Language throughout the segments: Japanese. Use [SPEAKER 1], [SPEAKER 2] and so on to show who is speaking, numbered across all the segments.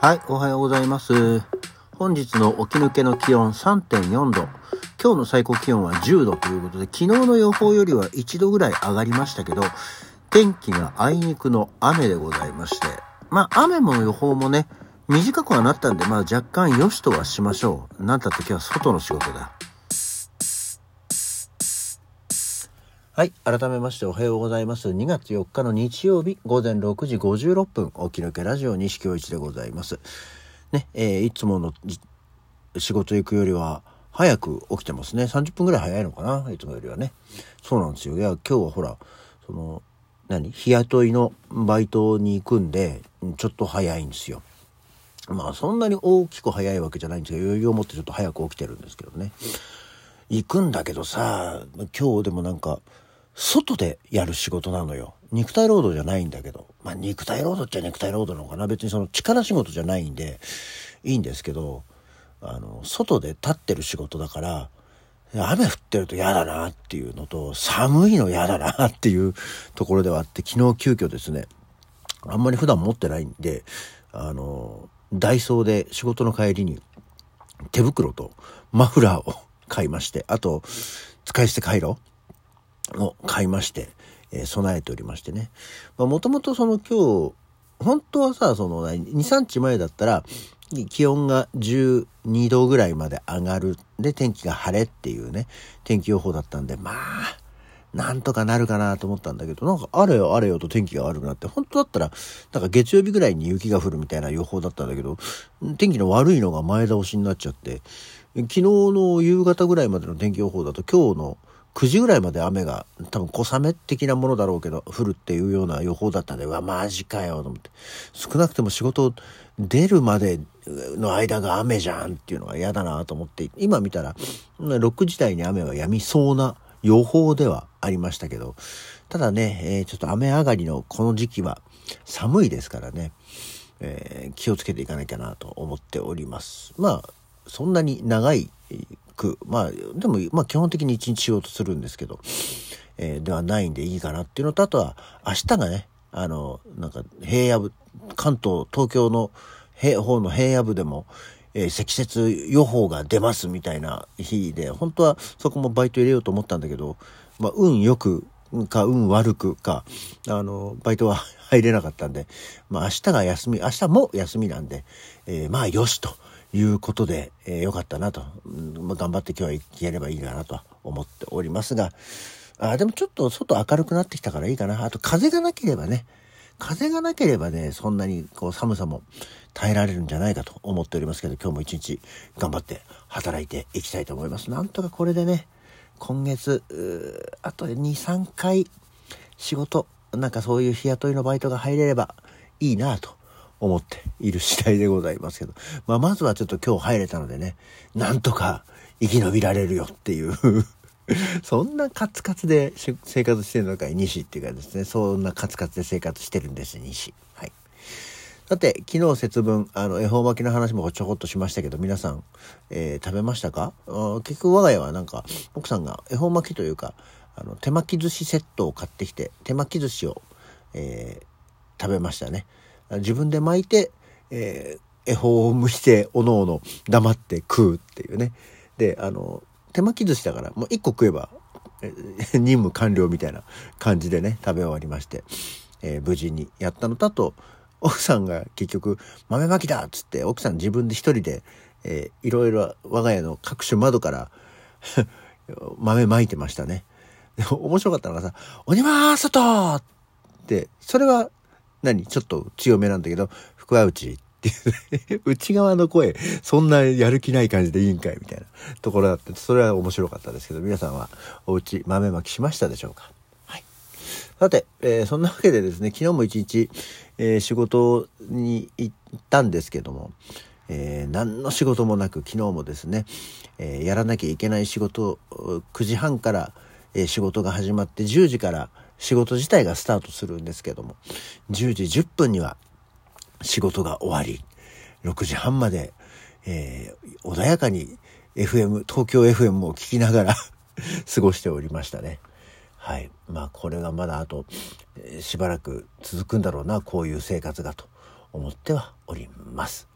[SPEAKER 1] はい、おはようございます。本日の起き抜けの気温3.4度。今日の最高気温は10度ということで、昨日の予報よりは1度ぐらい上がりましたけど、天気があいにくの雨でございまして、まあ雨も予報もね、短くはなったんで、まあ若干良しとはしましょう。なんたって今日は外の仕事だ。はい。改めましておはようございます。2月4日の日曜日午前6時56分、起き抜けラジオ西京一でございます。ね、えーいつもの仕事行くよりは早く起きてますね。30分ぐらい早いのかないつもよりはね。そうなんですよ。いや、今日はほら、その、何日雇いのバイトに行くんで、ちょっと早いんですよ。まあそんなに大きく早いわけじゃないんですけど、余裕を持ってちょっと早く起きてるんですけどね。行くんだけどさ、今日でもなんか、外でやる仕事なのよ。肉体労働じゃないんだけど。まあ肉体労働っちゃ肉体労働なのかな。別にその力仕事じゃないんで、いいんですけど、あの、外で立ってる仕事だから、雨降ってると嫌だなっていうのと、寒いの嫌だなっていうところではあって、昨日急遽ですね、あんまり普段持ってないんで、あの、ダイソーで仕事の帰りに手袋とマフラーを買いまして、あと、使い捨て回路を買いまして、えー備えておりましてね。まあ、もともとその今日、本当はさ、その、2、3日前だったら、気温が12度ぐらいまで上がる。で、天気が晴れっていうね、天気予報だったんで、まあ、なんとかなるかなと思ったんだけど、なんかあれよあれよと天気が悪くなって、本当だったら、なんか月曜日ぐらいに雪が降るみたいな予報だったんだけど、天気の悪いのが前倒しになっちゃって、昨日の夕方ぐらいまでの天気予報だと今日の9時ぐらいまで雨が多分小雨的なものだろうけど降るっていうような予報だったんでうわマジかよと思って。少なくても仕事出るまでの間が雨じゃんっていうのが嫌だなと思って。今見たら6時台に雨は止みそうな予報ではありましたけど。ただね、えーちょっと雨上がりのこの時期は寒いですからね、えー気をつけていかなきゃなと思っております。まあそんなに長いくまあでもまあ基本的に一日仕事するんですけど、えーではないんでいいかなっていうのとあとは明日がねあのなんか平野部関東東京の平方の平野部でも、えー積雪予報が出ますみたいな日で本当はそこもバイト入れようと思ったんだけど、まあ、運よくか運悪くかあのバイトは 入れなかったんで、まあ、明日が休み明日も休みなんで、えーまあよしと。いうことで、えーよかったなと、うんまあ、頑張って今日はやればいいかなと思っておりますが。あでもちょっと外明るくなってきたからいいかな。あと風がなければね。風がなければねそんなにこう寒さも耐えられるんじゃないかと思っておりますけど今日も一日頑張って働いていきたいと思います。なんとかこれでね今月あと23回仕事なんかそういう日雇いのバイトが入れればいいなと思っている次第でございますけど、まあ、まずはちょっと今日入れたのでねなんとか生き延びられるよっていう。そんなカツカツで生活してるのかい西っていうかですね。そんなカツカツで生活してるんです西はい。さて、昨日節分、あの、恵方巻きの話もちょこっとしましたけど、皆さん、えー食べましたか？結局我が家はなんか、奥さんが恵方巻きというか、あの、手巻き寿司セットを買ってきて、手巻き寿司を、えー食べましたね。自分で巻いて、えー恵方を蒸して、おのおの黙って食うっていうね。で、あの、手巻き寿司だから、もう一個食えば、任務完了みたいな感じでね、食べ終わりまして、えー無事にやったのと、あと、奥さんが結局、豆まきだっつって、奥さん自分で一人で、えーいろいろ我が家の各種窓から 豆まいてましたね。面白かったのがさ、鬼は外って、それは何？ちょっと強めなんだけど、福は内っていう、内側の声、そんなやる気ない感じでいいんかいみたいな。ところだって、それは面白かったですけど、皆さんはお家豆まきしましたでしょうか？はい。さて、えーそんなわけでですね、昨日も一日、えー仕事に行ったんですけども、えー何の仕事もなく昨日もですね、えーやらなきゃいけない仕事9時半から、えー仕事が始まって10時から仕事自体がスタートするんですけども10時10分には仕事が終わり6時半まで、えー穏やかに FM 東京 FM を聞きながら 過ごしておりましたね。はい。まあこれがまだあと、えーしばらく続くんだろうな、こういう生活がと思ってはおります。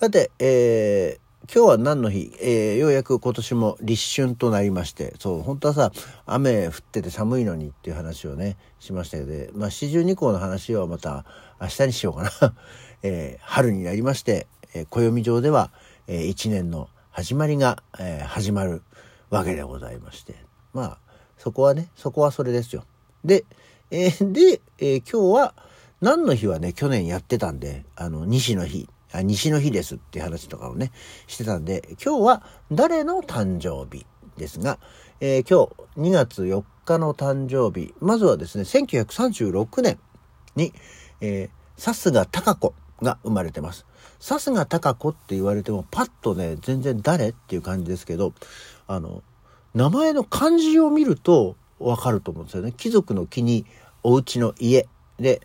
[SPEAKER 1] さて、えー今日は何の日、えー、ようやく今年も立春となりまして、そう、本当はさ、雨降ってて寒いのにっていう話をね、しましたけど、まあ、四十二項の話はまた明日にしようかな。えー、春になりまして、えー、暦上では、えー、一年の始まりが、えー、始まるわけでございまして。まあ、そこはね、そこはそれですよ。で、えー、で、えー、今日は、何の日はね、去年やってたんで、あの、西の日。西の日ですっていう話とかをね、してたんで、今日は誰の誕生日ですが、えー、今日2月4日の誕生日、まずはですね、1936年に、えー、さすが高子が生まれてます。さすが高子って言われても、パッとね、全然誰っていう感じですけど、あの、名前の漢字を見るとわかると思うんですよね。貴族の木にお家の家で、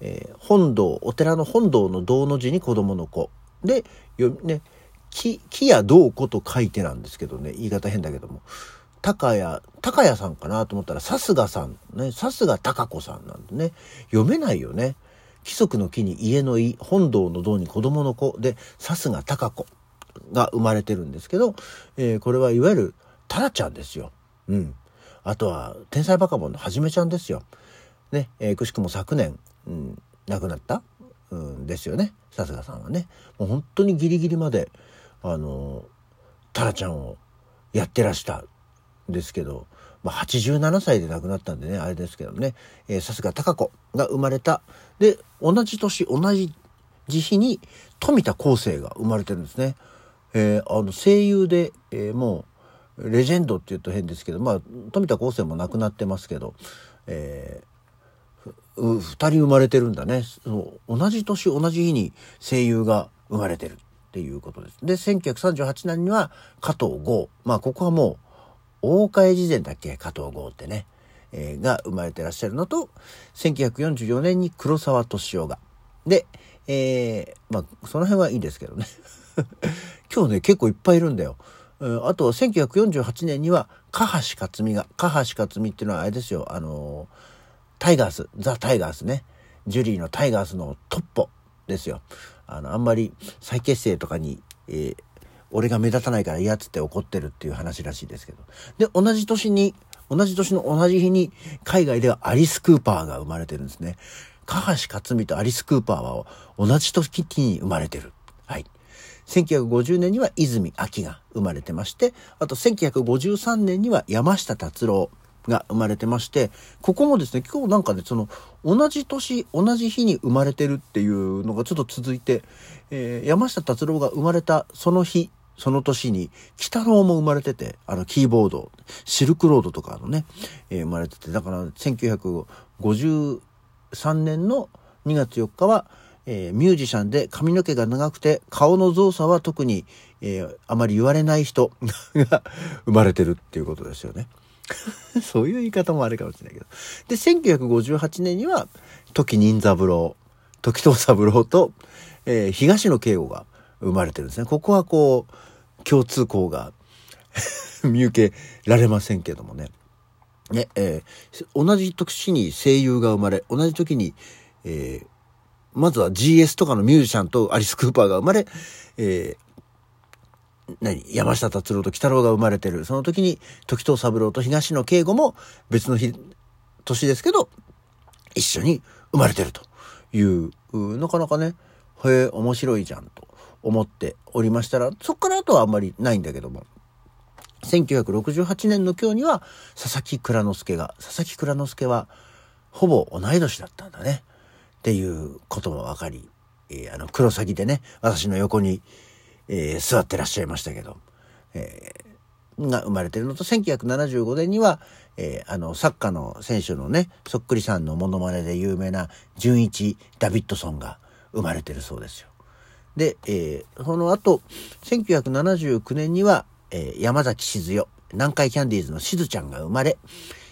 [SPEAKER 1] えー、本堂、お寺の本堂の堂の字に子供の子。で、よ、ね、木、木や道子と書いてなんですけどね、言い方変だけども。高谷、高谷さんかなと思ったら、さすがさん、ね、さすが高子さんなんでね、読めないよね。規則の木に家のい、本堂の堂に子供の子で、さすが高子が生まれてるんですけど、えー、これはいわゆるタラちゃんですよ。うん。あとは、天才バカボンのはじめちゃんですよ。ね、えー、くしくも昨年、うん、亡くなった、うん、ですよね。さすがさんはね。もう本当にギリギリまであのタラちゃんをやってらしたんですけど、まあ、87歳で亡くなったんでねあれですけどね。さすが貴子が生まれた。で同じ年同じ時日に富田康生が生まれてるんですね。えー、あの声優で、えー、もうレジェンドって言うと変ですけどまあ富田康生も亡くなってますけど、えー2人生まれてるんだねそう同じ年同じ日に声優が生まれてるっていうことです。で1938年には加藤剛まあここはもう大岡越前だっけ加藤剛ってね、えー、が生まれてらっしゃるのと1944年に黒沢敏夫が。で、えー、まあその辺はいいですけどね 今日ね結構いっぱいいるんだよ。あと1948年には加橋克実が加橋克実っていうのはあれですよあのータイガース、ザ・タイガースね。ジュリーのタイガースのトッポですよ。あの、あんまり再結成とかに、えー、俺が目立たないから嫌っつって怒ってるっていう話らしいですけど。で、同じ年に、同じ年の同じ日に、海外ではアリス・クーパーが生まれてるんですね。カハシ・カツミとアリス・クーパーは同じ時に生まれてる。はい。1950年には泉明が生まれてまして、あと1953年には山下達郎。が生まれてまして、ここもですね、今日なんかね、その、同じ年、同じ日に生まれてるっていうのがちょっと続いて、えー、山下達郎が生まれたその日、その年に、北郎も生まれてて、あの、キーボード、シルクロードとかのね、えー、生まれてて、だから、1953年の2月4日は、えー、ミュージシャンで髪の毛が長くて顔の造作は特に、えー、あまり言われない人が生まれてるっていうことですよね。そういう言い方もあるかもしれないけど。で、1958年には、時任三郎、時藤三郎と、えー、東野圭吾が生まれてるんですね。ここはこう、共通項が 見受けられませんけどもね。ね、えー、同じ年に声優が生まれ、同じ時に、えー、まずは GS とかのミュージシャンとアリス・クーパーが生まれ、えー、何山下達郎と鬼太郎が生まれてる。その時に時藤三郎と東野圭吾も別の日、年ですけど、一緒に生まれてるという、なかなかね、へえ、面白いじゃんと思っておりましたら、そっからあとはあんまりないんだけども、1968年の今日には佐々木蔵之介が、佐々木蔵之介はほぼ同い年だったんだね。っていうことも分かり、えー、あの、黒崎でね、私の横にえー、座ってらっしゃいましたけど、えー、が生まれてるのと、1975年には、えー、あの、サッカーの選手のね、そっくりさんのモノマネで有名な純一ダビッドソンが生まれてるそうですよ。で、えー、その後、1979年には、えー、山崎静代、南海キャンディーズのしずちゃんが生まれ、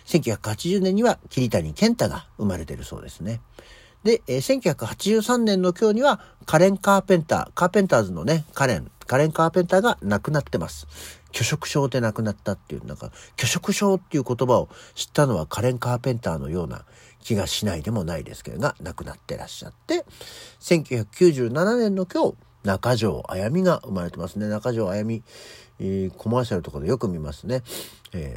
[SPEAKER 1] 1980年には桐谷健太が生まれてるそうですね。で、えー、1983年の今日にはカレン・カーペンター、カーペンターズのね、カレン、カレン・カーペンターが亡くなってます。拒食症で亡くなったっていう、なんか、拒食症っていう言葉を知ったのはカレン・カーペンターのような気がしないでもないですけれどが、亡くなってらっしゃって、1997年の今日、中条あやみが生まれてますね。中条あやみ、えー、コマーシャルとかでよく見ますね。え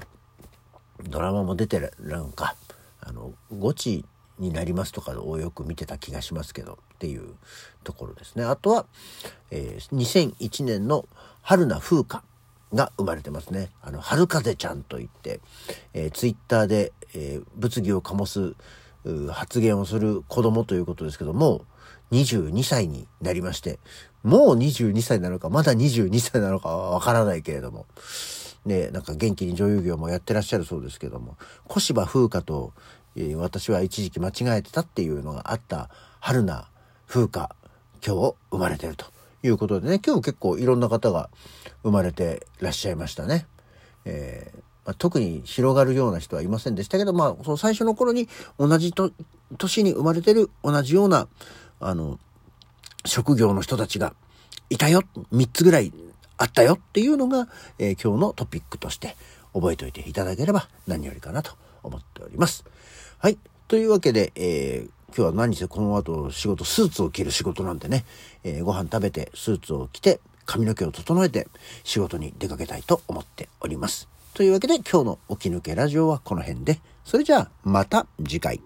[SPEAKER 1] ー、ドラマも出てる、なんか、あの、ゴチになりますとかをよく見てた気がしますけどっていうところですね。あとは、えー、2001年の春名風花が生まれてますね。あの、春風ちゃんといって、えー、ツイッターで、えー、物議を醸す発言をする子供ということですけども、22歳になりまして、もう22歳なのか、まだ22歳なのかはわからないけれども、ね、なんか元気に女優業もやってらっしゃるそうですけども、小芝風花と、え、私は一時期間違えてたっていうのがあった春菜風花、今日生まれてるということでね、今日結構いろんな方が生まれてらっしゃいましたね。えーま、特に広がるような人はいませんでしたけど、まあ、その最初の頃に同じと年に生まれてる同じような、あの、職業の人たちがいたよ、3つぐらいあったよっていうのが、えー、今日のトピックとして覚えておいていただければ何よりかなと思っております。はい。というわけで、えー、今日は何せこの後仕事、スーツを着る仕事なんでね、えー、ご飯食べてスーツを着て髪の毛を整えて仕事に出かけたいと思っております。というわけで今日の起き抜けラジオはこの辺で、それじゃあまた次回。